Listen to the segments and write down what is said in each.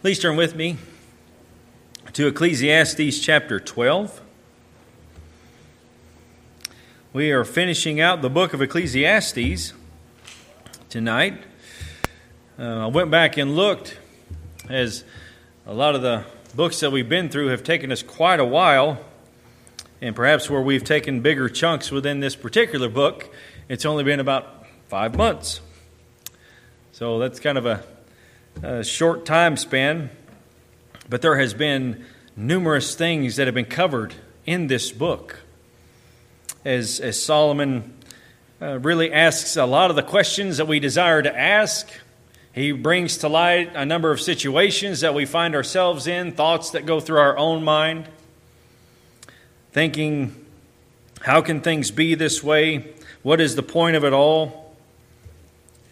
Please turn with me to Ecclesiastes chapter 12. We are finishing out the book of Ecclesiastes tonight. Uh, I went back and looked as a lot of the books that we've been through have taken us quite a while, and perhaps where we've taken bigger chunks within this particular book, it's only been about five months. So that's kind of a a short time span, but there has been numerous things that have been covered in this book. As, as Solomon uh, really asks a lot of the questions that we desire to ask, he brings to light a number of situations that we find ourselves in, thoughts that go through our own mind, thinking, how can things be this way? What is the point of it all?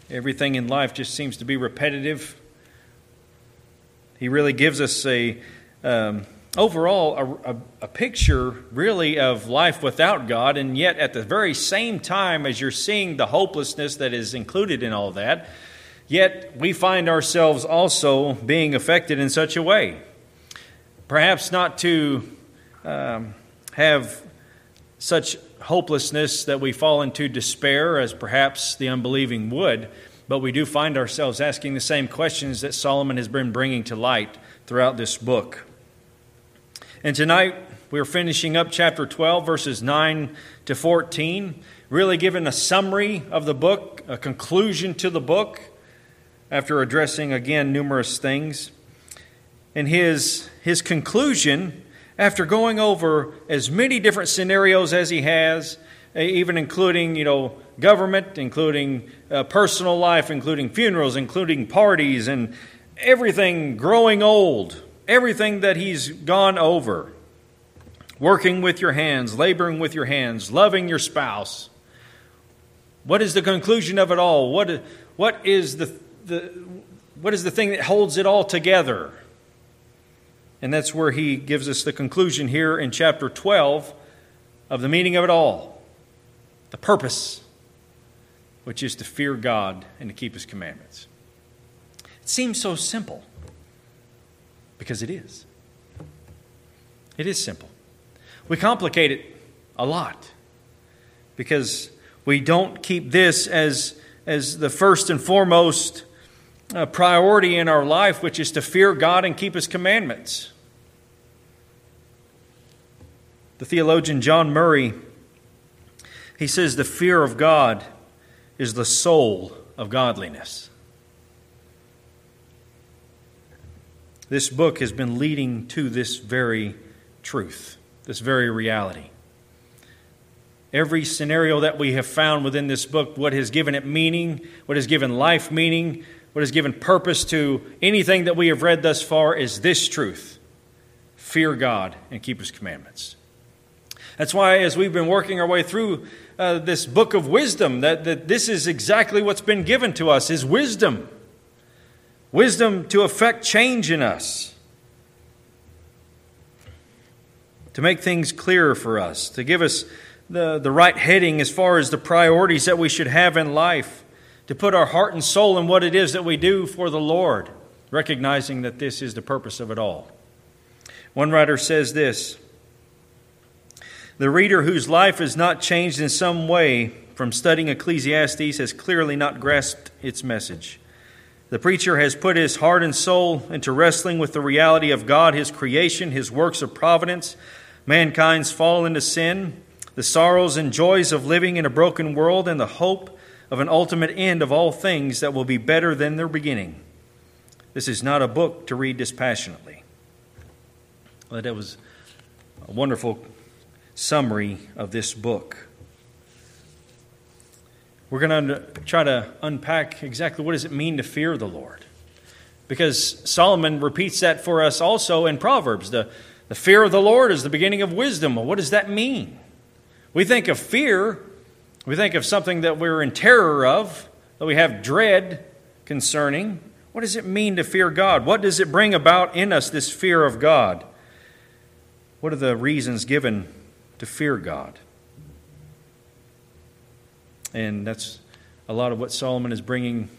Everything in life just seems to be repetitive. He really gives us a um, overall a, a, a, picture really of life without God, and yet at the very same time as you're seeing the hopelessness that is included in all that, yet we find ourselves also being affected in such a way. Perhaps not to um, have such hopelessness that we fall into despair as perhaps the unbelieving would, but we do find ourselves asking the same questions that Solomon has been bringing to light throughout this book. And tonight, we're finishing up chapter 12, verses 9 to 14, really giving a summary of the book, a conclusion to the book, after addressing again numerous things. And his, his conclusion, after going over as many different scenarios as he has, even including, you know, government, including uh, personal life, including funerals, including parties, and everything growing old, everything that he's gone over. Working with your hands, laboring with your hands, loving your spouse. What is the conclusion of it all? What, what, is the, the, what is the thing that holds it all together? And that's where he gives us the conclusion here in chapter 12 of the meaning of it all, the purpose which is to fear God and to keep His commandments. It seems so simple because it is. It is simple. We complicate it a lot because we don't keep this as, as the first and foremost uh, priority in our life, which is to fear God and keep His commandments. The theologian John Murray, he says, the fear of God is the soul of godliness. This book has been leading to this very truth, this very reality. Every scenario that we have found within this book, what has given it meaning, what has given life meaning, what has given purpose to anything that we have read thus far is this truth fear God and keep His commandments. That's why, as we've been working our way through uh, this book of wisdom that, that this is exactly what's been given to us is wisdom. Wisdom to effect change in us. To make things clearer for us, to give us the, the right heading as far as the priorities that we should have in life, to put our heart and soul in what it is that we do for the Lord, recognizing that this is the purpose of it all. One writer says this the reader whose life is not changed in some way from studying Ecclesiastes has clearly not grasped its message. The preacher has put his heart and soul into wrestling with the reality of God, his creation, his works of providence, mankind's fall into sin, the sorrows and joys of living in a broken world, and the hope of an ultimate end of all things that will be better than their beginning. This is not a book to read dispassionately. Well, that was a wonderful summary of this book. We're going to try to unpack exactly what does it mean to fear the Lord. Because Solomon repeats that for us also in Proverbs. The, the fear of the Lord is the beginning of wisdom. Well, what does that mean? We think of fear, we think of something that we're in terror of, that we have dread concerning. What does it mean to fear God? What does it bring about in us, this fear of God? What are the reasons given to fear God. And that's a lot of what Solomon is bringing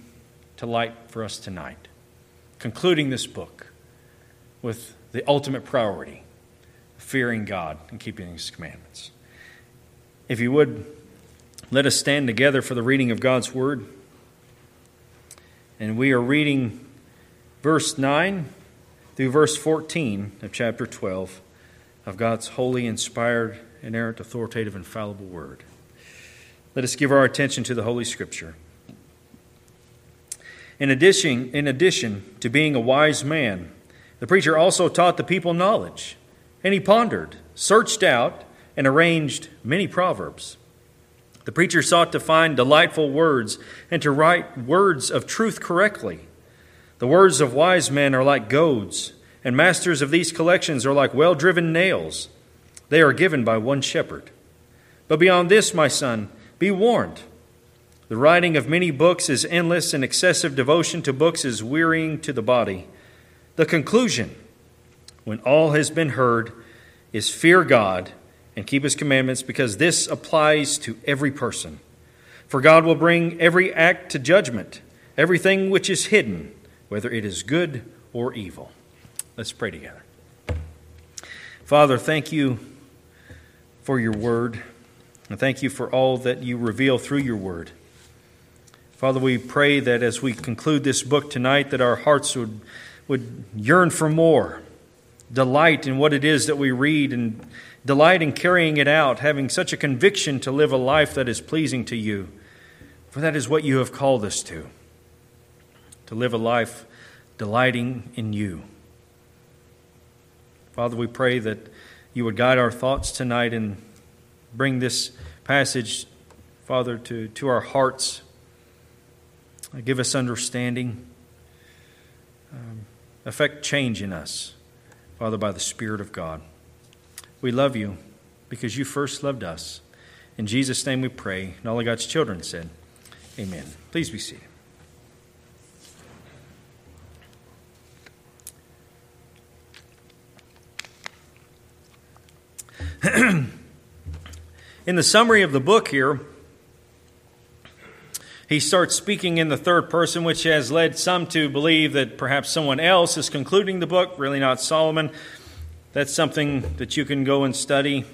to light for us tonight. Concluding this book, with the ultimate priority fearing God and keeping His commandments. If you would, let us stand together for the reading of God's Word. And we are reading verse 9 through verse 14 of chapter 12 of God's holy, inspired, inerrant, authoritative, infallible Word. Let us give our attention to the Holy Scripture. In addition, in addition to being a wise man, the preacher also taught the people knowledge, and he pondered, searched out, and arranged many proverbs. The preacher sought to find delightful words and to write words of truth correctly. The words of wise men are like goads, and masters of these collections are like well driven nails. They are given by one shepherd. But beyond this, my son, be warned. The writing of many books is endless, and excessive devotion to books is wearying to the body. The conclusion, when all has been heard, is fear God and keep his commandments, because this applies to every person. For God will bring every act to judgment, everything which is hidden, whether it is good or evil. Let's pray together. Father, thank you for your word, and thank you for all that you reveal through your word. Father, we pray that as we conclude this book tonight, that our hearts would, would yearn for more, delight in what it is that we read, and delight in carrying it out, having such a conviction to live a life that is pleasing to you. For that is what you have called us to, to live a life delighting in you. Father, we pray that you would guide our thoughts tonight and bring this passage, Father, to, to our hearts give us understanding, um, affect change in us, Father, by the Spirit of God. We love you because you first loved us. In Jesus' name we pray. And all of God's children said, Amen. Please be seated. in the summary of the book here, he starts speaking in the third person, which has led some to believe that perhaps someone else is concluding the book, really not Solomon. That's something that you can go and study.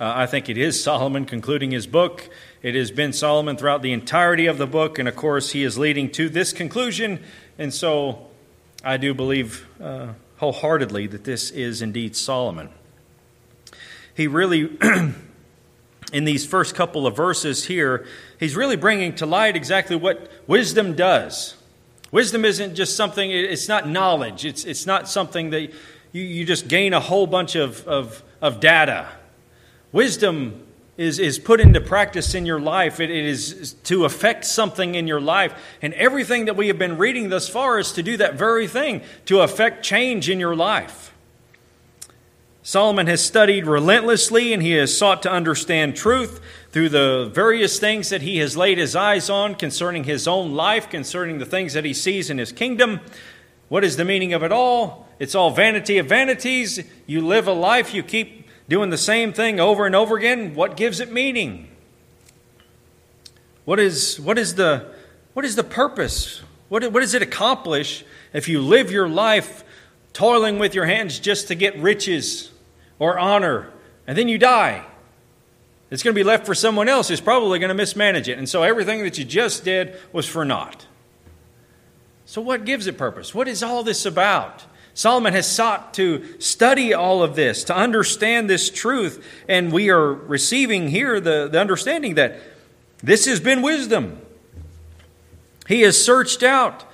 Uh, I think it is Solomon concluding his book. It has been Solomon throughout the entirety of the book, and of course, he is leading to this conclusion. And so I do believe uh, wholeheartedly that this is indeed Solomon. He really in these first couple of verses here, he's really bringing to light exactly what wisdom does. Wisdom isn't just something, it's not knowledge, it's, it's not something that you, you just gain a whole bunch of, of, of data. Wisdom is, is put into practice in your life, it, it is to affect something in your life. And everything that we have been reading thus far is to do that very thing, to affect change in your life. Solomon has studied relentlessly and he has sought to understand truth through the various things that he has laid his eyes on concerning his own life, concerning the things that he sees in his kingdom. What is the meaning of it all? It's all vanity of vanities. You live a life, you keep doing the same thing over and over again. What gives it meaning? What is, what is, the, what is the purpose? What, what does it accomplish if you live your life toiling with your hands just to get riches? Or honor, and then you die. It's going to be left for someone else who's probably going to mismanage it. And so everything that you just did was for naught. So, what gives it purpose? What is all this about? Solomon has sought to study all of this, to understand this truth, and we are receiving here the, the understanding that this has been wisdom. He has searched out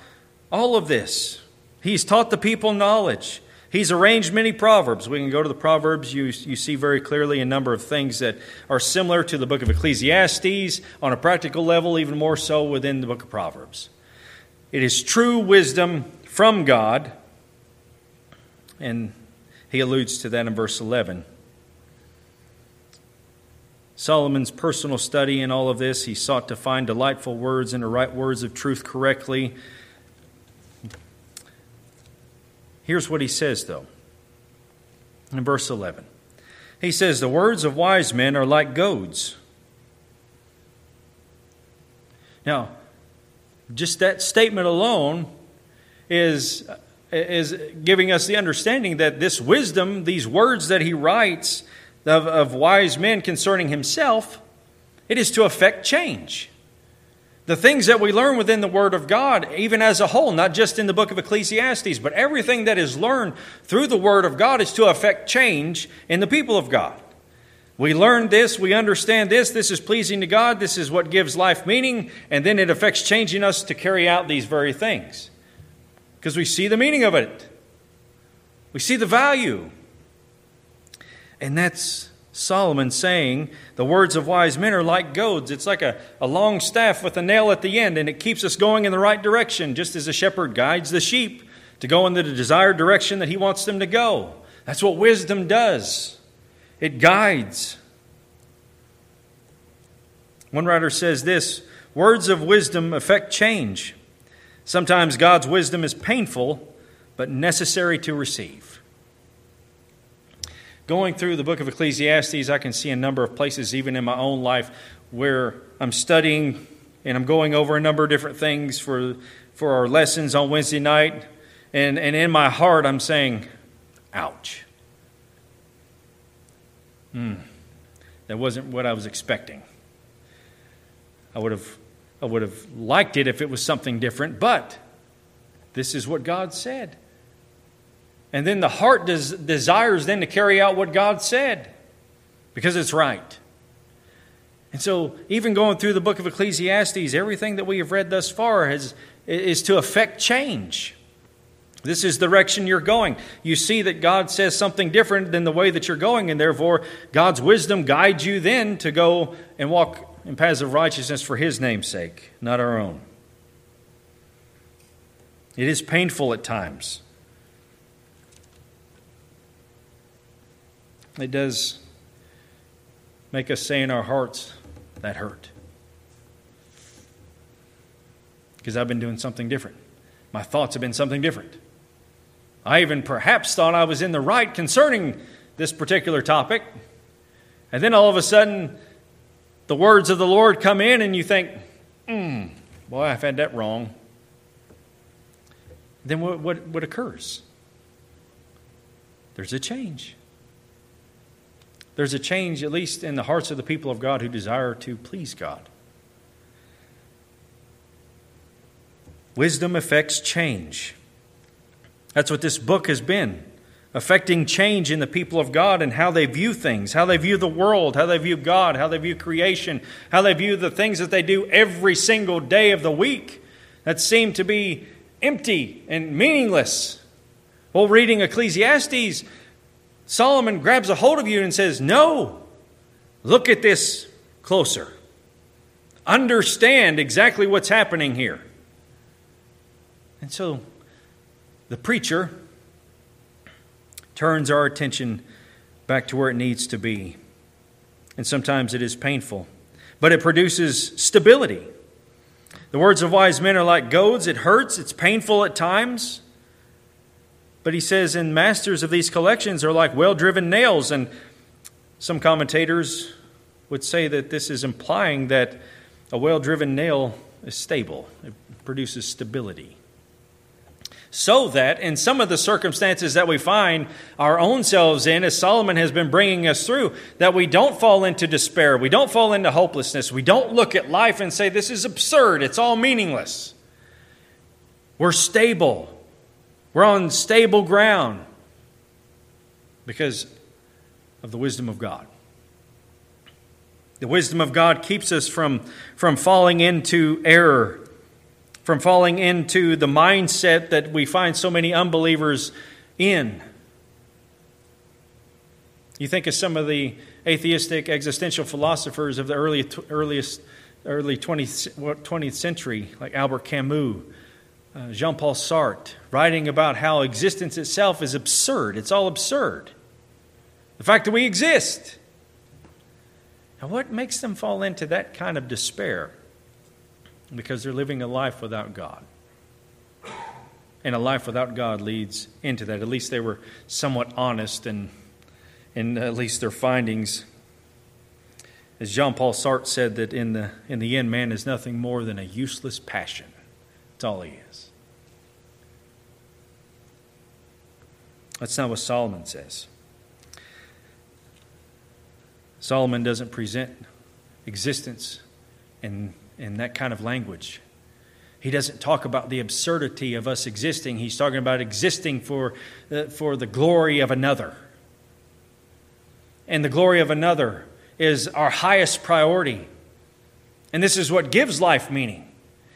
all of this. He's taught the people knowledge. He's arranged many proverbs. We can go to the Proverbs. You, you see very clearly a number of things that are similar to the book of Ecclesiastes on a practical level, even more so within the book of Proverbs. It is true wisdom from God, and he alludes to that in verse 11. Solomon's personal study in all of this, he sought to find delightful words and to write words of truth correctly Here's what he says, though, in verse 11. He says, The words of wise men are like goads. Now, just that statement alone is is giving us the understanding that this wisdom, these words that he writes of, of wise men concerning himself, it is to affect change. The things that we learn within the Word of God, even as a whole, not just in the book of Ecclesiastes, but everything that is learned through the Word of God is to affect change in the people of God. We learn this, we understand this, this is pleasing to God, this is what gives life meaning, and then it affects changing us to carry out these very things. Because we see the meaning of it, we see the value. And that's Solomon saying, The words of wise men are like goads. It's like a, a long staff with a nail at the end, and it keeps us going in the right direction, just as a shepherd guides the sheep to go in the desired direction that he wants them to go. That's what wisdom does it guides. One writer says this words of wisdom affect change. Sometimes God's wisdom is painful, but necessary to receive. Going through the book of Ecclesiastes, I can see a number of places, even in my own life, where I'm studying and I'm going over a number of different things for, for our lessons on Wednesday night. And, and in my heart, I'm saying, ouch. Hmm, that wasn't what I was expecting. I would have, I would have liked it if it was something different, but this is what God said. And then the heart des- desires then to carry out what God said because it's right. And so, even going through the book of Ecclesiastes, everything that we have read thus far has, is to affect change. This is the direction you're going. You see that God says something different than the way that you're going, and therefore God's wisdom guides you then to go and walk in paths of righteousness for His name's sake, not our own. It is painful at times. It does make us say in our hearts, that hurt. Because I've been doing something different. My thoughts have been something different. I even perhaps thought I was in the right concerning this particular topic. And then all of a sudden, the words of the Lord come in, and you think, hmm, boy, I've had that wrong. Then what, what, what occurs? There's a change. There's a change, at least in the hearts of the people of God who desire to please God. Wisdom affects change. That's what this book has been affecting change in the people of God and how they view things, how they view the world, how they view God, how they view creation, how they view the things that they do every single day of the week that seem to be empty and meaningless. Well, reading Ecclesiastes, Solomon grabs a hold of you and says, No, look at this closer. Understand exactly what's happening here. And so the preacher turns our attention back to where it needs to be. And sometimes it is painful, but it produces stability. The words of wise men are like goads. It hurts, it's painful at times. But he says, and masters of these collections are like well driven nails. And some commentators would say that this is implying that a well driven nail is stable, it produces stability so that in some of the circumstances that we find our own selves in, as Solomon has been bringing us through, that we don't fall into despair, we don't fall into hopelessness, we don't look at life and say, This is absurd, it's all meaningless. We're stable, we're on stable ground because of the wisdom of God. The wisdom of God keeps us from, from falling into error from falling into the mindset that we find so many unbelievers in. You think of some of the atheistic existential philosophers of the early, earliest, early 20th, 20th century, like Albert Camus, Uh, Jean Paul Sartre, writing about how existence itself is absurd. It's all absurd. The fact that we exist. Now, what makes them fall into that kind of despair? because they're living a life without God. And a life without God leads into that. At least they were somewhat honest and in at least their findings. As Jean Paul Sartre said, that in the, in the end, man is nothing more than a useless passion. That's all he is. That's not what Solomon says. Solomon doesn't present existence in, in that kind of language. He doesn't talk about the absurdity of us existing. He's talking about existing for, uh, for the glory of another. And the glory of another is our highest priority. And this is what gives life meaning.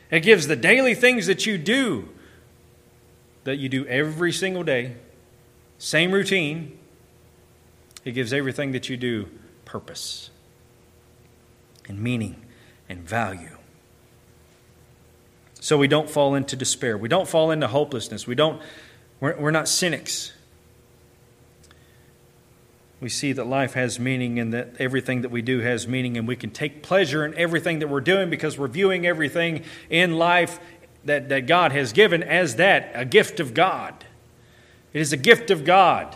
It gives the daily things that you do, that you do every single day, same routine. It gives everything that you do purpose and meaning and value. So we don't fall into despair. We don't fall into hopelessness. We don't, we're, we're not cynics. We see that life has meaning and that everything that we do has meaning, and we can take pleasure in everything that we're doing because we're viewing everything in life that, that God has given as that, a gift of God. It is a gift of God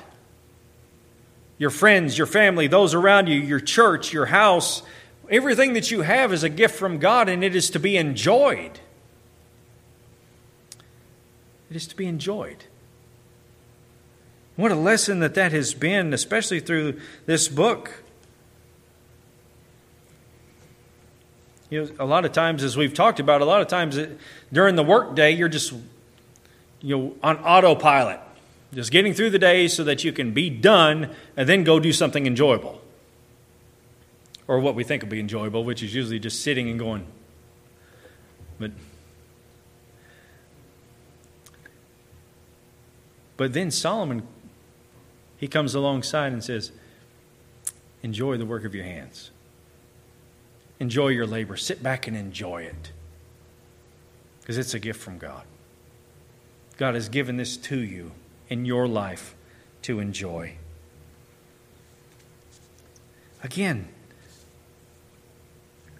your friends, your family, those around you, your church, your house, everything that you have is a gift from God and it is to be enjoyed. It is to be enjoyed. What a lesson that that has been, especially through this book. You know, a lot of times, as we've talked about, a lot of times it, during the workday, you're just you know on autopilot. Just getting through the day so that you can be done and then go do something enjoyable. Or what we think will be enjoyable, which is usually just sitting and going. But But then Solomon he comes alongside and says, Enjoy the work of your hands. Enjoy your labor. Sit back and enjoy it. Because it's a gift from God. God has given this to you in your life to enjoy. Again,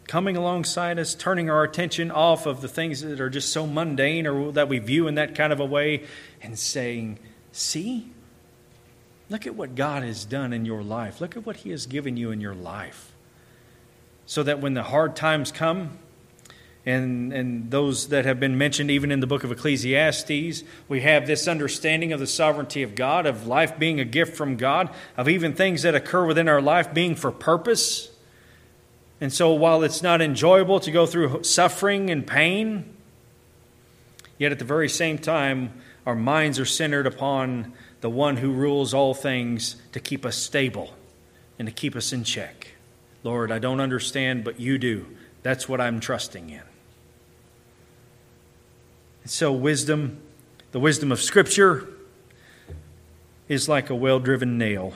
coming alongside us, turning our attention off of the things that are just so mundane or that we view in that kind of a way, and saying, See, look at what God has done in your life. Look at what He has given you in your life. So that when the hard times come, and, and those that have been mentioned even in the book of Ecclesiastes. We have this understanding of the sovereignty of God, of life being a gift from God, of even things that occur within our life being for purpose. And so while it's not enjoyable to go through suffering and pain, yet at the very same time, our minds are centered upon the one who rules all things to keep us stable and to keep us in check. Lord, I don't understand, but you do. That's what I'm trusting in. And So, wisdom, the wisdom of Scripture, is like a well driven nail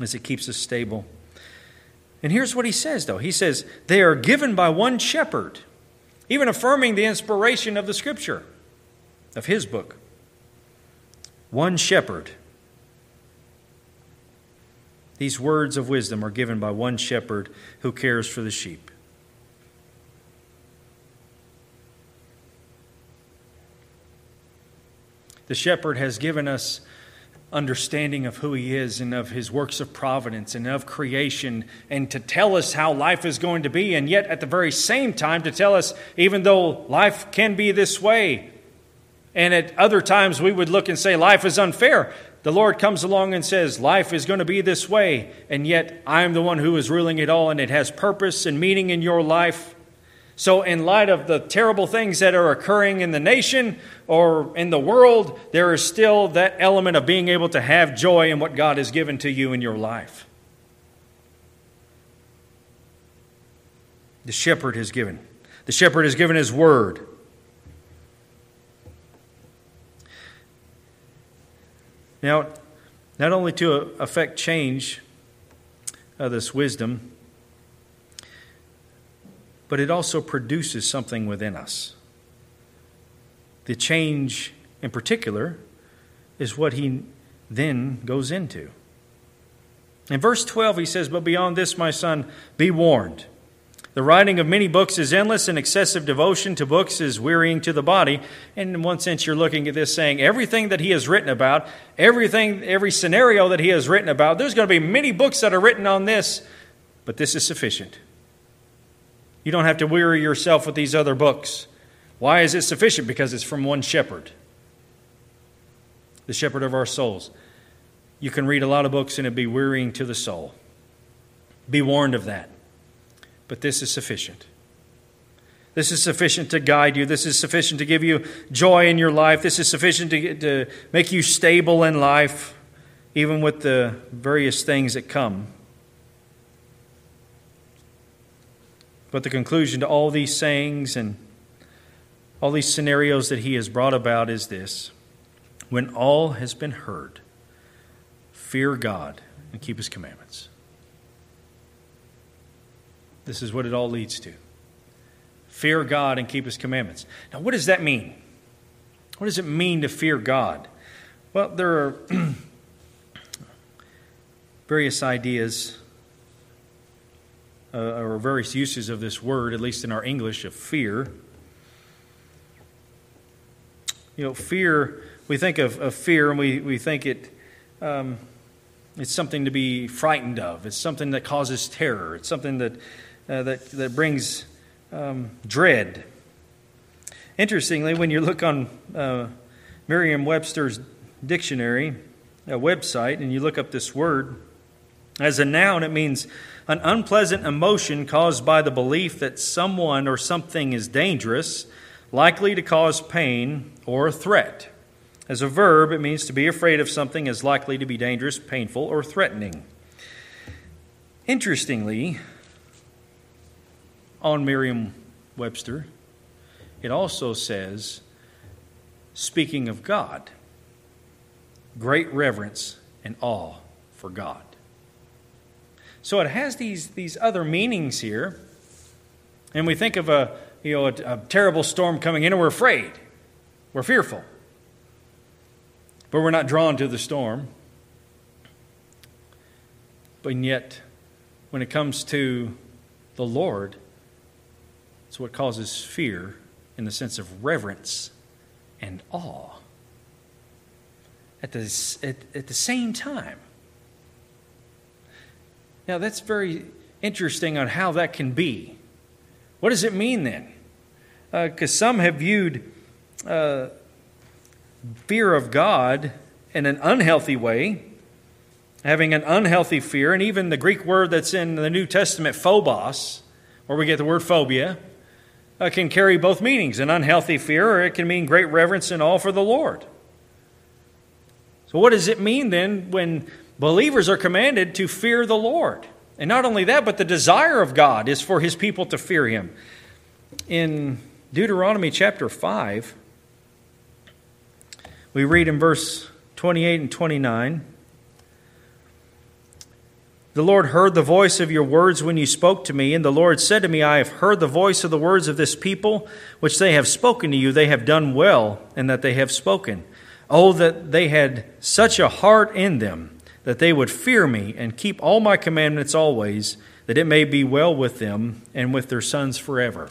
as it keeps us stable. And here's what he says, though he says, They are given by one shepherd, even affirming the inspiration of the Scripture, of his book. One shepherd. These words of wisdom are given by one shepherd who cares for the sheep. The shepherd has given us understanding of who he is and of his works of providence and of creation and to tell us how life is going to be and yet at the very same time to tell us even though life can be this way and at other times we would look and say life is unfair the lord comes along and says life is going to be this way and yet i am the one who is ruling it all and it has purpose and meaning in your life so, in light of the terrible things that are occurring in the nation or in the world, there is still that element of being able to have joy in what God has given to you in your life. The shepherd has given. The shepherd has given his word. Now, not only to affect change of this wisdom, but it also produces something within us. The change, in particular, is what he then goes into. In verse 12, he says, But beyond this, my son, be warned. The writing of many books is endless, and excessive devotion to books is wearying to the body. And in one sense, you're looking at this saying everything that he has written about, everything, every scenario that he has written about, there's going to be many books that are written on this, but this is sufficient. You don't have to weary yourself with these other books. Why is it sufficient? Because it's from one shepherd. the shepherd of our souls. You can read a lot of books and it'd be wearying to the soul. Be warned of that. But this is sufficient. This is sufficient to guide you. This is sufficient to give you joy in your life. This is sufficient to, to make you stable in life, even with the various things that come. But the conclusion to all these sayings and all these scenarios that he has brought about is this when all has been heard, fear God and keep his commandments. This is what it all leads to. Fear God and keep his commandments. Now, what does that mean? What does it mean to fear God? Well, there are various ideas uh, or various uses of this word, at least in our English, of fear. You know, fear, we think of, of fear and we, we think it, um, it's something to be frightened of. It's something that causes terror. It's something that, uh, that, that brings um, dread. Interestingly, when you look on uh, Merriam Webster's dictionary, website, and you look up this word, as a noun, it means an unpleasant emotion caused by the belief that someone or something is dangerous, likely to cause pain, or a threat. As a verb, it means to be afraid of something as likely to be dangerous, painful, or threatening. Interestingly, on Merriam Webster, it also says, speaking of God, great reverence and awe for God. So it has these, these other meanings here. And we think of a, you know, a, a terrible storm coming in and we're afraid. We're fearful. But we're not drawn to the storm. But yet, when it comes to the Lord, what causes fear in the sense of reverence and awe. At the, at, at the same time, now, that's very interesting on how that can be. What does it mean then? Because uh, some have viewed uh, fear of God in an unhealthy way, having an unhealthy fear, and even the Greek word that's in the New Testament, phobos, where we get the word phobia, uh, can carry both meanings an unhealthy fear, or it can mean great reverence and awe for the Lord. So, what does it mean then when Believers are commanded to fear the Lord. And not only that, but the desire of God is for his people to fear him. In Deuteronomy chapter 5, we read in verse 28 and 29 The Lord heard the voice of your words when you spoke to me, and the Lord said to me, I have heard the voice of the words of this people, which they have spoken to you. They have done well, and that they have spoken. Oh, that they had such a heart in them that they would fear me and keep all my commandments always, that it may be well with them and with their sons forever.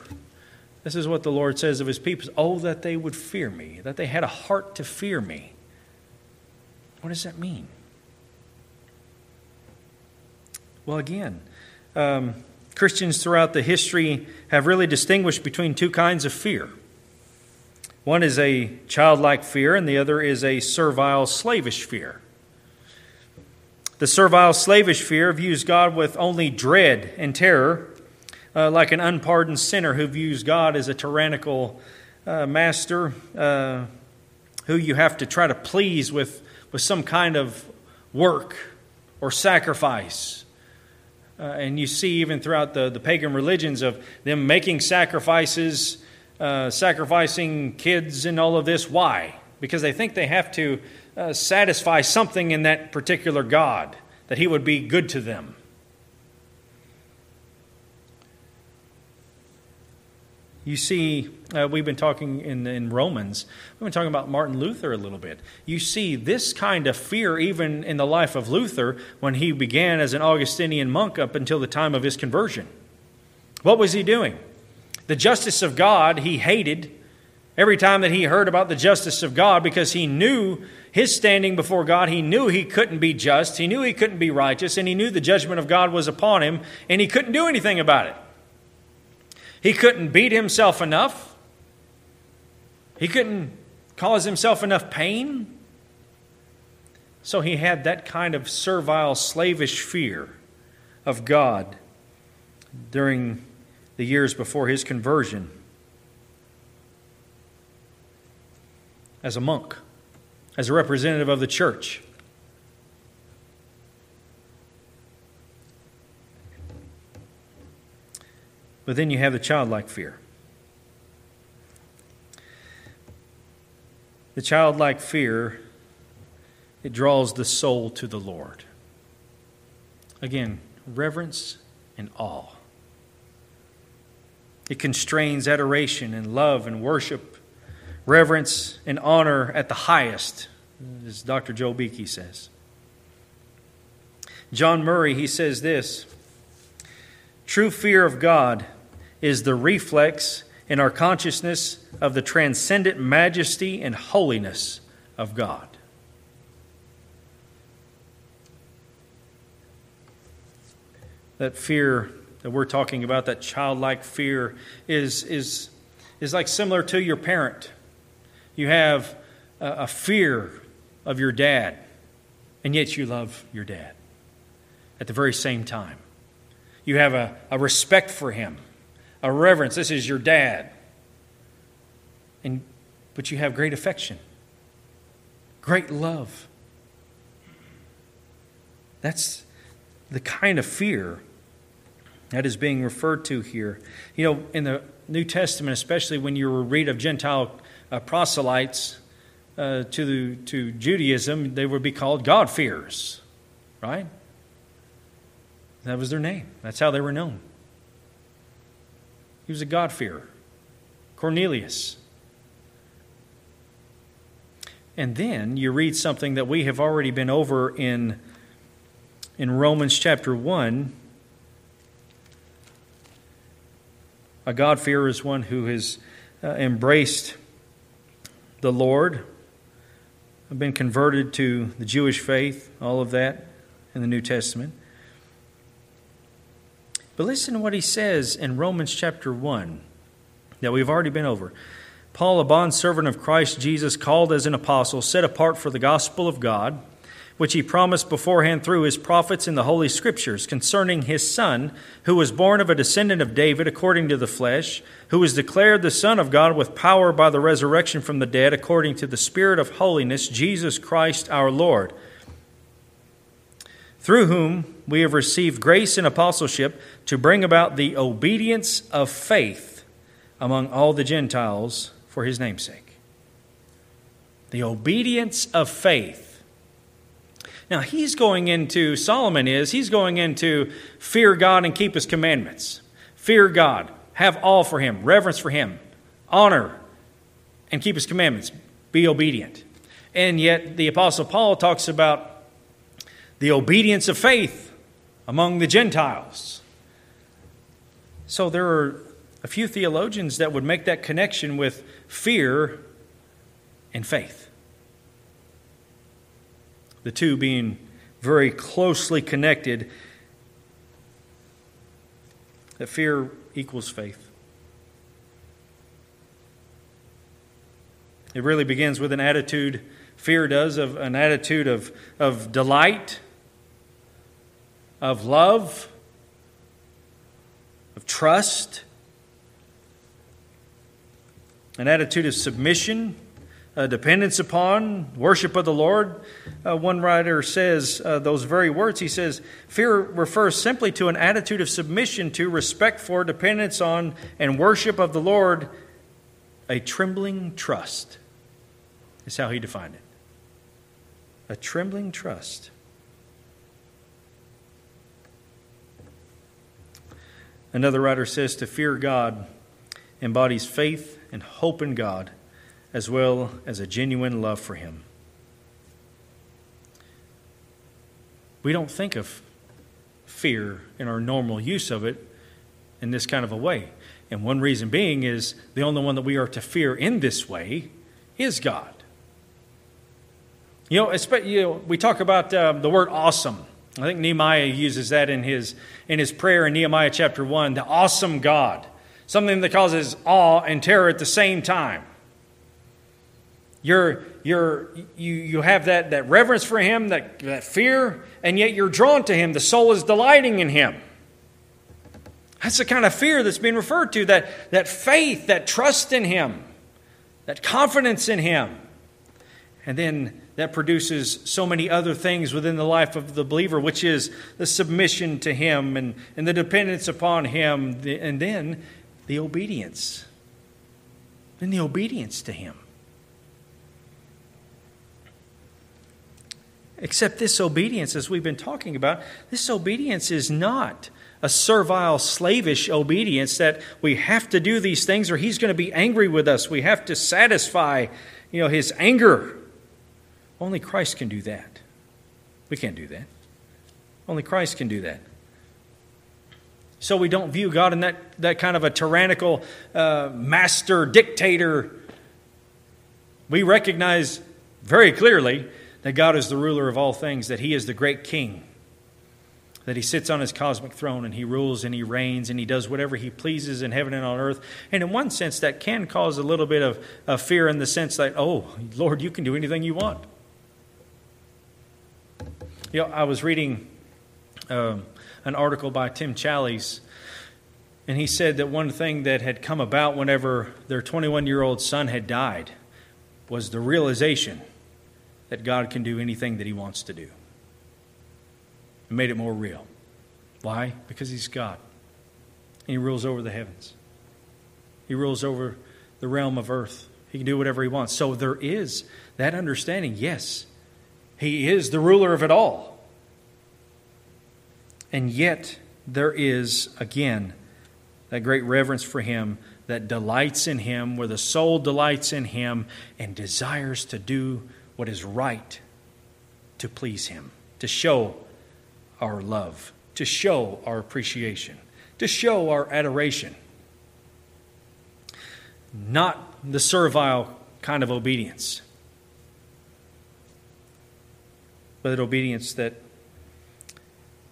This is what the Lord says of his people. Oh, that they would fear me, that they had a heart to fear me. What does that mean? Well, again, um, Christians throughout the history have really distinguished between two kinds of fear. One is a childlike fear, and the other is a servile, slavish fear. The servile, slavish fear views God with only dread and terror, uh, like an unpardoned sinner who views God as a tyrannical uh, master uh, who you have to try to please with, with some kind of work or sacrifice. Uh, and you see, even throughout the, the pagan religions, of them making sacrifices, uh, sacrificing kids, and all of this. Why? Because they think they have to uh, satisfy something in that particular God, that he would be good to them. You see, uh, we've been talking in, in Romans, we've been talking about Martin Luther a little bit. You see this kind of fear even in the life of Luther when he began as an Augustinian monk up until the time of his conversion. What was he doing? The justice of God he hated every time that he heard about the justice of God because he knew his standing before God, he knew he couldn't be just, he knew he couldn't be righteous, and he knew the judgment of God was upon him, and he couldn't do anything about it. He couldn't beat himself enough, he couldn't cause himself enough pain. So he had that kind of servile, slavish fear of God during the years before his conversion as a monk, as a representative of the church. But then you have the childlike fear. The childlike fear, it draws the soul to the Lord. Again, reverence and awe. It constrains adoration and love and worship, reverence and honor at the highest, as Dr. Joel Beeke says. John Murray, he says this True fear of God is the reflex in our consciousness of the transcendent majesty and holiness of God. That fear that we're talking about, that childlike fear, is, is, is like similar to your parent. You have a, a fear of your dad, and yet you love your dad at the very same time. You have a, a respect for him a reverence. This is your dad. And, but you have great affection, great love. That's the kind of fear that is being referred to here. You know, in the New Testament, especially when you read of Gentile uh, proselytes uh, to, the, to Judaism, they would be called God-fearers, right? That was their name. That's how they were known. He was a God-fearer. Cornelius. And then you read something that we have already been over in, in Romans chapter 1. A God-fearer is one who has uh, embraced the Lord, been converted to the Jewish faith, all of that in the New Testament. But listen to what he says in Romans chapter 1 that we've already been over. Paul, a bondservant of Christ Jesus, called as an apostle, set apart for the gospel of God, which he promised beforehand through his prophets in the Holy Scriptures concerning his Son, who was born of a descendant of David according to the flesh, who was declared the Son of God with power by the resurrection from the dead according to the Spirit of holiness, Jesus Christ our Lord through whom we have received grace and apostleship to bring about the obedience of faith among all the Gentiles for his namesake. The obedience of faith. Now, he's going into, Solomon is, he's going into fear God and keep his commandments. Fear God, have awe for him, reverence for him, honor, and keep his commandments. Be obedient. And yet, the Apostle Paul talks about the obedience of faith among the Gentiles. So there are a few theologians that would make that connection with fear and faith. The two being very closely connected, that fear equals faith. It really begins with an attitude, fear does, of an attitude of, of delight of love, of trust, an attitude of submission, a dependence upon, worship of the Lord. Uh, one writer says uh, those very words. He says, Fear refers simply to an attitude of submission to, respect for, dependence on, and worship of the Lord, a trembling trust, is how he defined it. A trembling trust. Another writer says to fear God embodies faith and hope in God, as well as a genuine love for Him. We don't think of fear in our normal use of it in this kind of a way. And one reason being is the only one that we are to fear in this way is God. You know, you know we talk about um, the word awesome. I think Nehemiah uses that in his, in his prayer in Nehemiah chapter 1 the awesome God, something that causes awe and terror at the same time. You're, you're, you, you have that, that reverence for Him, that, that fear, and yet you're drawn to Him. The soul is delighting in Him. That's the kind of fear that's being referred to that, that faith, that trust in Him, that confidence in Him. And then that produces so many other things within the life of the believer, which is the submission to Him and, and the dependence upon Him, and then the obedience. And the obedience to Him. Except this obedience, as we've been talking about, this obedience is not a servile, slavish obedience that we have to do these things or he's going to be angry with us. We have to satisfy, you know, his anger. Only Christ can do that. We can't do that. Only Christ can do that. So we don't view God in that, that kind of a tyrannical uh, master dictator. We recognize very clearly that God is the ruler of all things, that He is the great king, that He sits on His cosmic throne and He rules and He reigns and He does whatever He pleases in heaven and on earth. And in one sense, that can cause a little bit of, of fear in the sense that, oh, Lord, you can do anything you want. You know, I was reading um, an article by Tim Challies, and he said that one thing that had come about whenever their 21 year old son had died was the realization that God can do anything that He wants to do. It made it more real. Why? Because He's God. And He rules over the heavens, He rules over the realm of earth. He can do whatever He wants. So there is that understanding. Yes, He is the ruler of it all. And yet, there is, again, that great reverence for Him that delights in Him, where the soul delights in Him and desires to do what is right to please Him, to show our love, to show our appreciation, to show our adoration. Not the servile kind of obedience, but obedience that,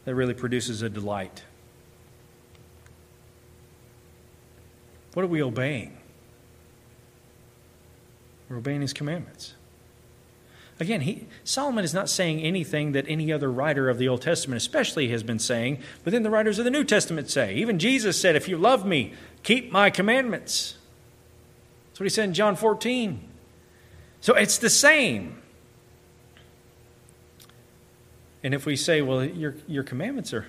that really produces a delight. What are we obeying? We're obeying His commandments. Again, he, Solomon is not saying anything that any other writer of the Old Testament, especially, has been saying, but then the writers of the New Testament say. Even Jesus said, If you love me, keep my commandments. That's what he said in John 14. So it's the same. And if we say, well, your, your commandments are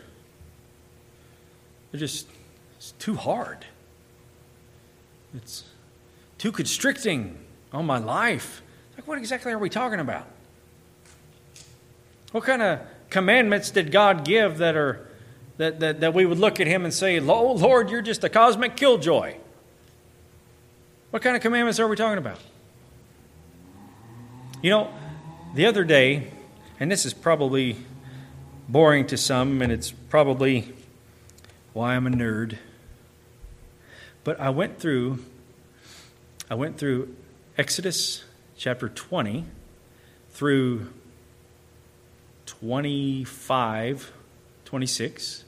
they're just it's too hard. It's too constricting on my life. Like, what exactly are we talking about? What kind of commandments did God give that are that, that, that we would look at him and say, Oh Lord, you're just a cosmic killjoy? What kind of commandments are we talking about? You know, the other day, and this is probably boring to some, and it's probably why I'm a nerd. But I went through I went through Exodus chapter 20 through 25, 26,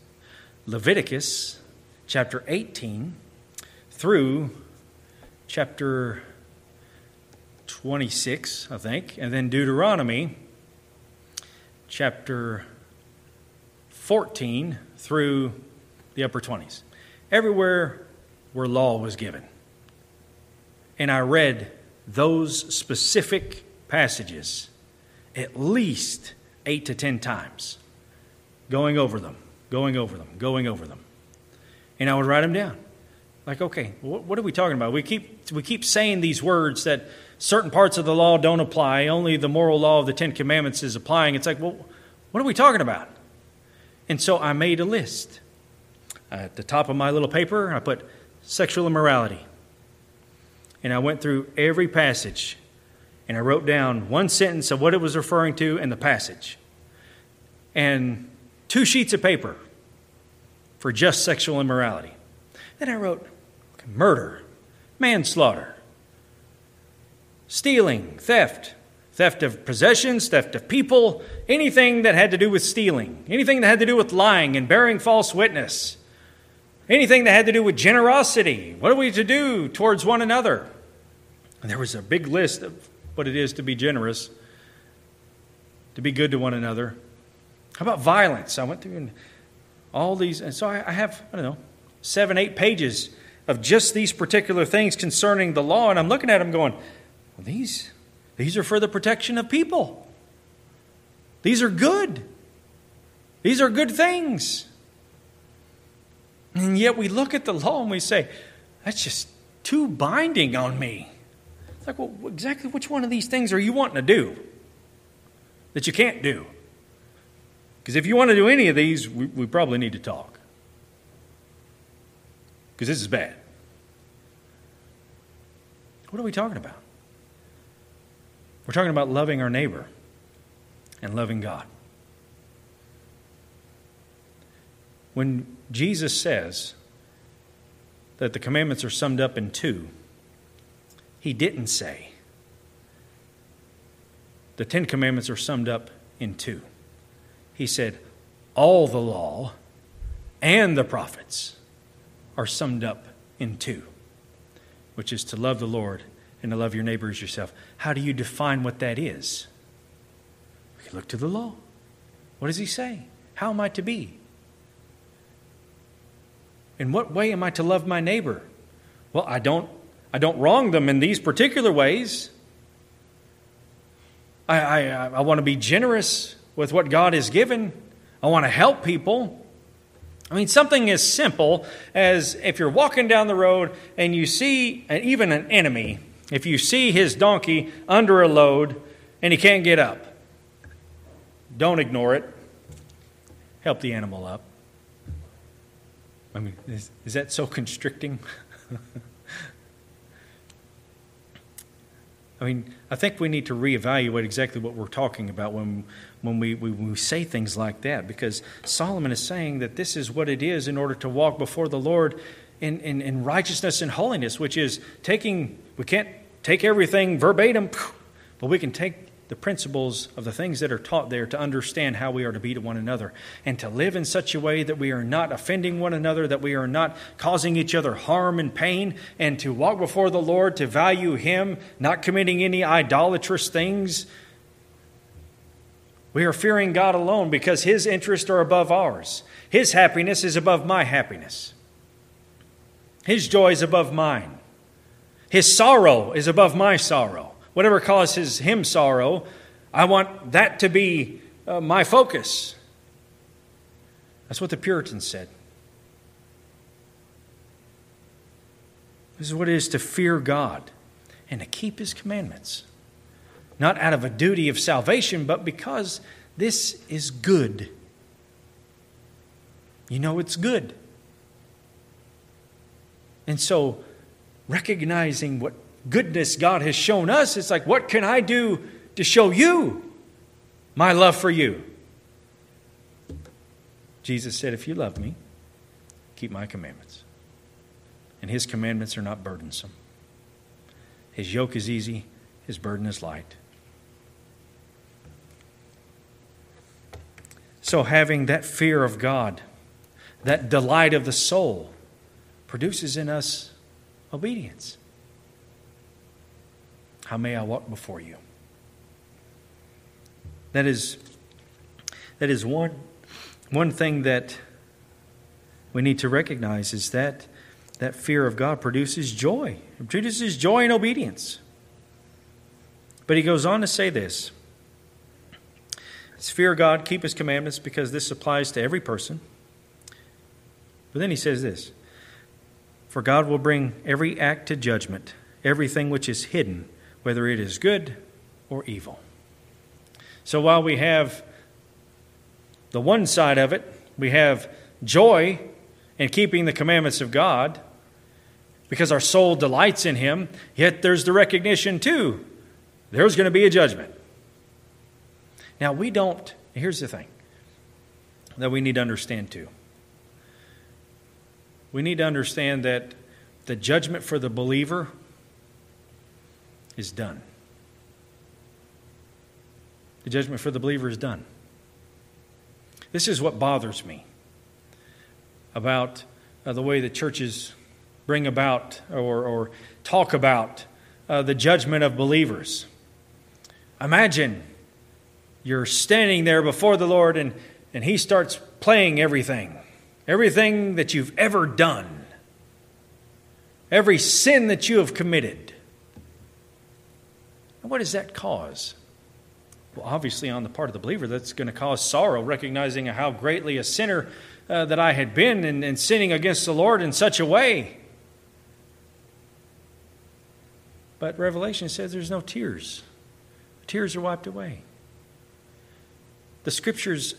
Leviticus chapter 18 through chapter 26, I think, and then Deuteronomy chapter 14 through the upper 20s. Everywhere where law was given. And I read those specific passages at least eight to ten times, going over them, going over them, going over them. And I would write them down. Like, okay, what are we talking about? We keep, we keep saying these words that certain parts of the law don't apply, only the moral law of the Ten Commandments is applying. It's like, well, what are we talking about? And so I made a list. At the top of my little paper, I put sexual immorality and I went through every passage and I wrote down one sentence of what it was referring to in the passage and two sheets of paper for just sexual immorality. Then I wrote murder, manslaughter, stealing, theft, theft of possessions, theft of people, anything that had to do with stealing, anything that had to do with lying and bearing false witness, anything that had to do with generosity. What are we to do towards one another? And there was a big list of what it is to be generous, to be good to one another. How about violence? I went through all these, and so I have, I don't know, seven, eight pages of just these particular things concerning the law, and I'm looking at them going, well, these, these are for the protection of people. These are good. These are good things. And yet we look at the law and we say, that's just too binding on me. It's like, well, exactly which one of these things are you wanting to do that you can't do? Because if you want to do any of these, we, we probably need to talk. Because this is bad. What are we talking about? We're talking about loving our neighbor and loving God. When Jesus says that the commandments are summed up in two, he didn't say the Ten Commandments are summed up in two. He said all the law and the prophets are summed up in two, which is to love the Lord and to love your neighbor as yourself. How do you define what that is? We can look to the law. What does he say? How am I to be? In what way am I to love my neighbor? Well, I don't I don't wrong them in these particular ways. I, I, I want to be generous with what God has given. I want to help people. I mean, something as simple as if you're walking down the road and you see even an enemy, if you see his donkey under a load and he can't get up, don't ignore it. Help the animal up. I mean, is, is that so constricting? I mean, I think we need to reevaluate exactly what we're talking about when, when, we, when we say things like that, because Solomon is saying that this is what it is in order to walk before the Lord in, in, in righteousness and holiness, which is taking, we can't take everything verbatim, but we can take the principles of the things that are taught there to understand how we are to be to one another and to live in such a way that we are not offending one another, that we are not causing each other harm and pain, and to walk before the Lord, to value Him, not committing any idolatrous things. We are fearing God alone because His interests are above ours. His happiness is above my happiness. His joy is above mine. His sorrow is above my sorrow whatever causes him sorrow, I want that to be uh, my focus. That's what the Puritans said. This is what it is to fear God and to keep his commandments. Not out of a duty of salvation, but because this is good. You know it's good. And so, recognizing what goodness God has shown us, it's like, what can I do to show you my love for you? Jesus said, If you love me, keep my commandments. And his commandments are not burdensome. His yoke is easy, his burden is light. So, having that fear of God, that delight of the soul, produces in us obedience. How may I walk before you? That is, that is one, one thing that we need to recognize is that that fear of God produces joy. It produces joy and obedience. But he goes on to say this. It's fear God, keep his commandments, because this applies to every person. But then he says this For God will bring every act to judgment, everything which is hidden whether it is good or evil. So while we have the one side of it, we have joy in keeping the commandments of God because our soul delights in Him, yet there's the recognition too there's going to be a judgment. Now, we don't, here's the thing that we need to understand too. We need to understand that the judgment for the believer is done. The judgment for the believer is done. This is what bothers me about uh, the way the churches bring about or, or talk about uh, the judgment of believers. Imagine you're standing there before the Lord and, and He starts playing everything, everything that you've ever done, every sin that you have committed. And what does that cause? Well, obviously, on the part of the believer, that's going to cause sorrow, recognizing how greatly a sinner uh, that I had been and, and sinning against the Lord in such a way. But Revelation says there's no tears. Tears are wiped away. The scriptures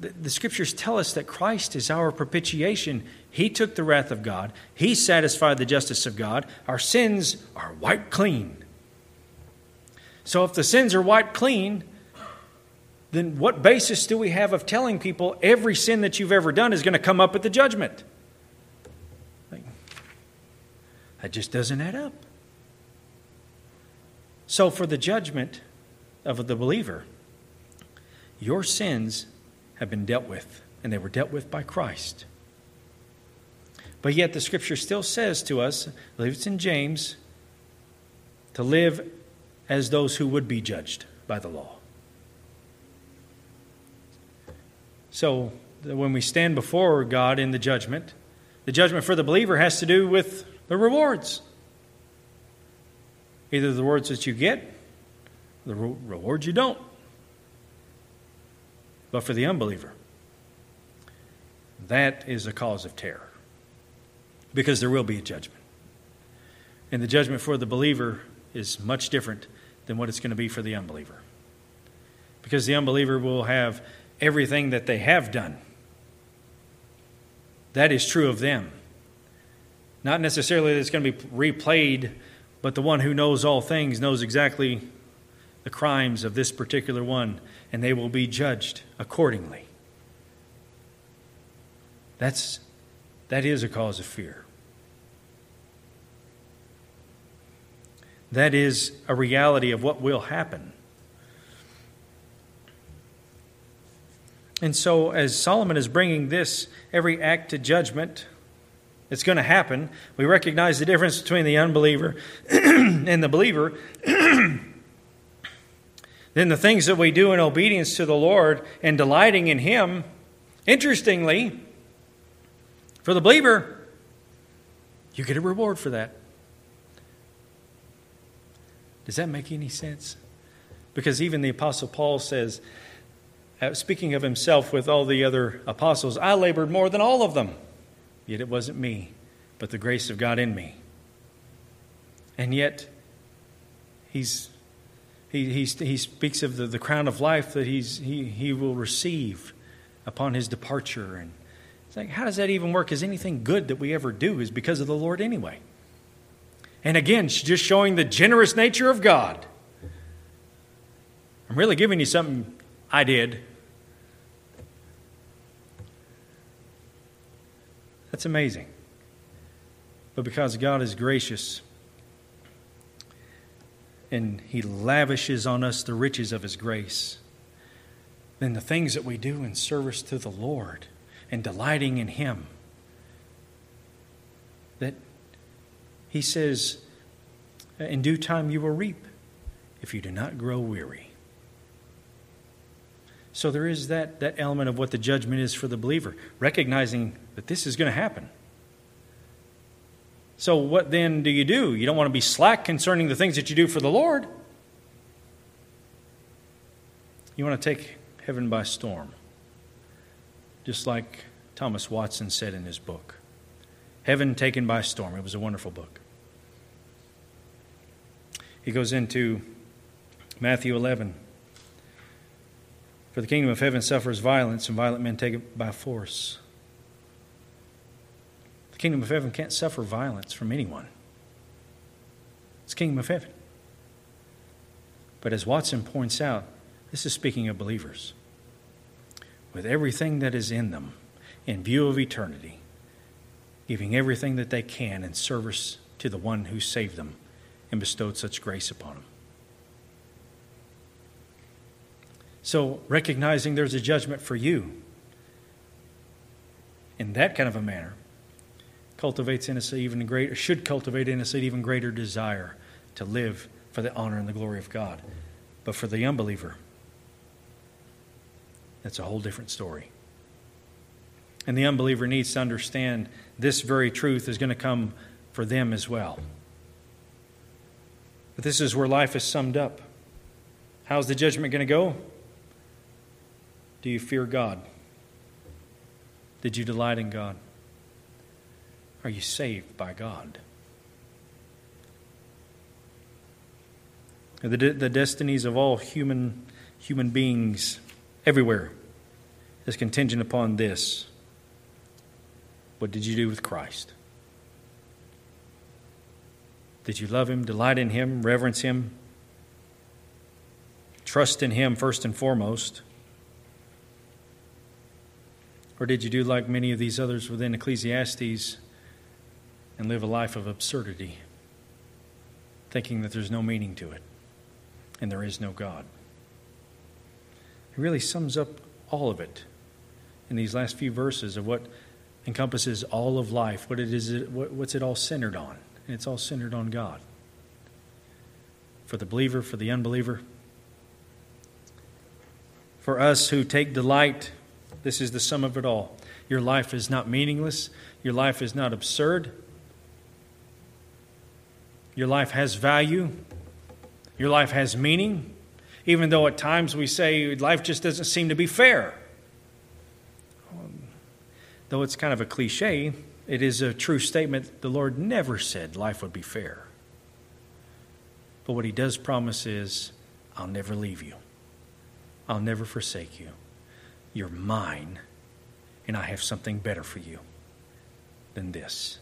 the, the, scriptures tell us that Christ is our propitiation. He took the wrath of God. He satisfied the justice of God. Our sins are wiped clean. So if the sins are wiped clean, then what basis do we have of telling people every sin that you've ever done is going to come up at the judgment? That just doesn't add up. So, for the judgment of the believer, your sins have been dealt with, and they were dealt with by Christ. But yet, the scripture still says to us, I believe it's in James, to live as those who would be judged by the law. So, when we stand before God in the judgment, the judgment for the believer has to do with the rewards. Either the rewards that you get, the rewards you don't. But for the unbeliever, that is a cause of terror because there will be a judgment. And the judgment for the believer is much different than what it's going to be for the unbeliever. Because the unbeliever will have everything that they have done. That is true of them. Not necessarily that it's going to be replayed but the one who knows all things knows exactly the crimes of this particular one, and they will be judged accordingly. That's, that is a cause of fear. That is a reality of what will happen. And so, as Solomon is bringing this, every act to judgment, it's going to happen. We recognize the difference between the unbeliever and the believer. then the things that we do in obedience to the Lord and delighting in Him, interestingly, for the believer, you get a reward for that. Does that make any sense? Because even the Apostle Paul says, uh, speaking of himself with all the other apostles, I labored more than all of them. Yet it wasn't me, but the grace of God in me. And yet, he's, he, he, he speaks of the, the crown of life that he's, he, he will receive upon his departure. And it's like, how does that even work? Is anything good that we ever do is because of the Lord anyway? And again, just showing the generous nature of God. I'm really giving you something I did That's amazing. But because God is gracious and He lavishes on us the riches of His grace, then the things that we do in service to the Lord and delighting in Him, that He says, in due time you will reap if you do not grow weary. So there is that, that element of what the judgment is for the believer, recognizing that this is going to happen. So, what then do you do? You don't want to be slack concerning the things that you do for the Lord. You want to take heaven by storm, just like Thomas Watson said in his book Heaven Taken by Storm. It was a wonderful book. He goes into Matthew 11. For the kingdom of heaven suffers violence, and violent men take it by force. The kingdom of heaven can't suffer violence from anyone. It's kingdom of heaven. But as Watson points out, this is speaking of believers. With everything that is in them, in view of eternity, giving everything that they can in service to the one who saved them and bestowed such grace upon them. So, recognizing there's a judgment for you in that kind of a manner cultivates in us even greater, should cultivate in us an even greater desire to live for the honor and the glory of God. But for the unbeliever, that's a whole different story. And the unbeliever needs to understand this very truth is going to come for them as well. But this is where life is summed up. How's the judgment going to go? Do you fear God? Did you delight in God? Are you saved by God? The, de- the destinies of all human, human beings everywhere is contingent upon this. What did you do with Christ? Did you love Him, delight in Him, reverence Him, trust in Him first and foremost? Or did you do like many of these others within Ecclesiastes and live a life of absurdity, thinking that there's no meaning to it and there is no God? It really sums up all of it in these last few verses of what encompasses all of life, what it is, what's it all centered on? And it's all centered on God. For the believer, for the unbeliever, for us who take delight this is the sum of it all. Your life is not meaningless. Your life is not absurd. Your life has value. Your life has meaning. Even though at times we say life just doesn't seem to be fair. Um, though it's kind of a cliche, it is a true statement. The Lord never said life would be fair. But what He does promise is, I'll never leave you, I'll never forsake you. You're mine, and I have something better for you than this.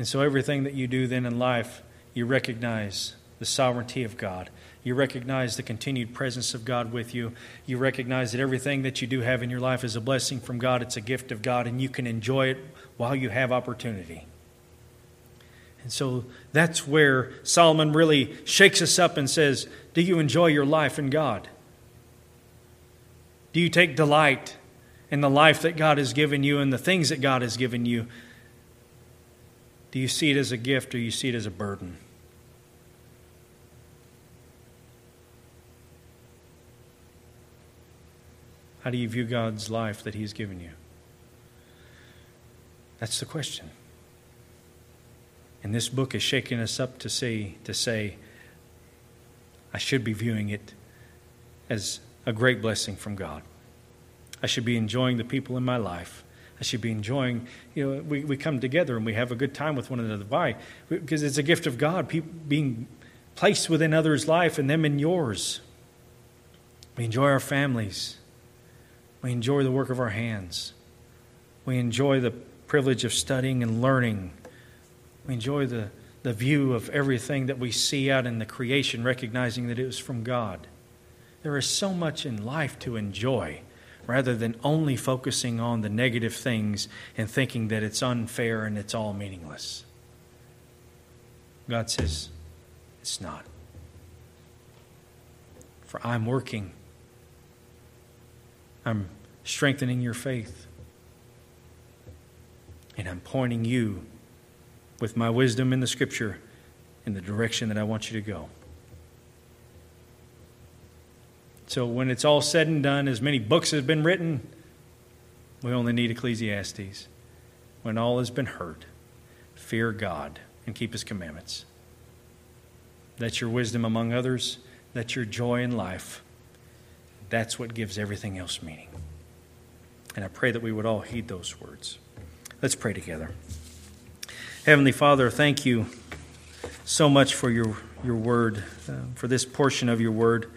And so, everything that you do then in life, you recognize the sovereignty of God. You recognize the continued presence of God with you. You recognize that everything that you do have in your life is a blessing from God, it's a gift of God, and you can enjoy it while you have opportunity. And so that's where Solomon really shakes us up and says, Do you enjoy your life in God? Do you take delight in the life that God has given you and the things that God has given you? Do you see it as a gift or you see it as a burden? How do you view God's life that He's given you? That's the question. And this book is shaking us up to see to say, I should be viewing it as a great blessing from God. I should be enjoying the people in my life. I should be enjoying, you know, we, we come together and we have a good time with one another. Why? Because it's a gift of God, people being placed within others' life and them in yours. We enjoy our families. We enjoy the work of our hands. We enjoy the privilege of studying and learning. We enjoy the, the view of everything that we see out in the creation, recognizing that it was from God. There is so much in life to enjoy rather than only focusing on the negative things and thinking that it's unfair and it's all meaningless. God says, it's not. For I'm working, I'm strengthening your faith, and I'm pointing you with my wisdom in the scripture in the direction that I want you to go. So when it's all said and done, as many books have been written, we only need Ecclesiastes. When all has been heard, fear God and keep his commandments. That's your wisdom among others. That's your joy in life. That's what gives everything else meaning. And I pray that we would all heed those words. Let's pray together. Heavenly Father, thank you so much for your, your word, uh, for this portion of your word.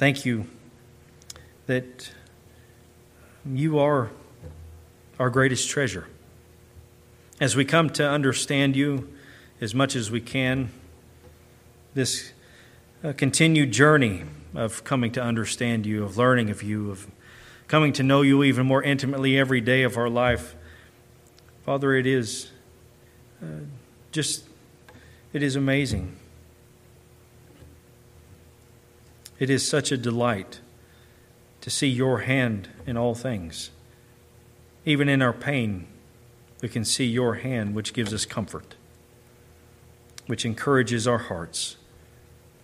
Thank you that you are our greatest treasure. As we come to understand you as much as we can, this uh, continued journey of coming to understand you, of learning of you, of coming to know you even more intimately every day of our life, Father, it is uh, just, it is amazing It is such a delight to see your hand in all things. Even in our pain, we can see your hand, which gives us comfort. which encourages our hearts.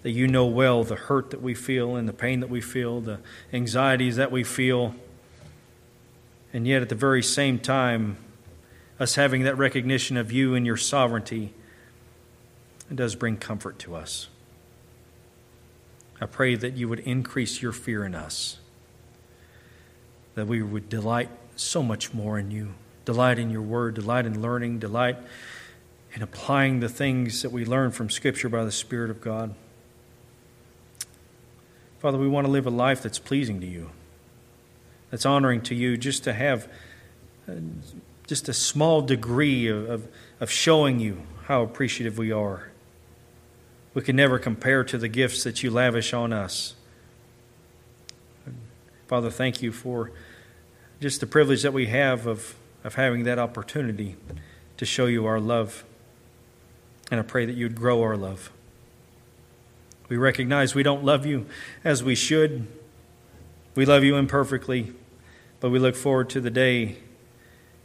That you know well the hurt that we feel and the pain that we feel, the anxieties that we feel. And yet, at the very same time, us having that recognition of you and your sovereignty, it does bring comfort to us. I pray that you would increase your fear in us, that we would delight so much more in you, delight in your word, delight in learning, delight in applying the things that we learn from Scripture by the Spirit of God. Father, we want to live a life that's pleasing to you, that's honoring to you, just to have uh, just a small degree of, of, of showing you how appreciative we are we can never compare to the gifts that you lavish on us. Father, thank you for just the privilege that we have of, of having that opportunity to show you our love. And I pray that you'd grow our love. We recognize we don't love you as we should. We love you imperfectly, but we look forward to the day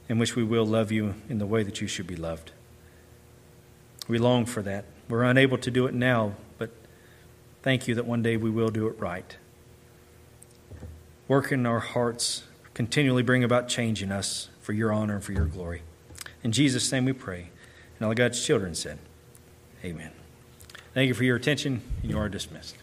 in which we will love you in the way that you should be loved. We long for that. We're unable to do it now, but thank you that one day we will do it right. Work in our hearts, continually bring about change in us for your honor and for your glory. In Jesus' name we pray. And all God's children said, Amen. Thank you for your attention. And you are dismissed.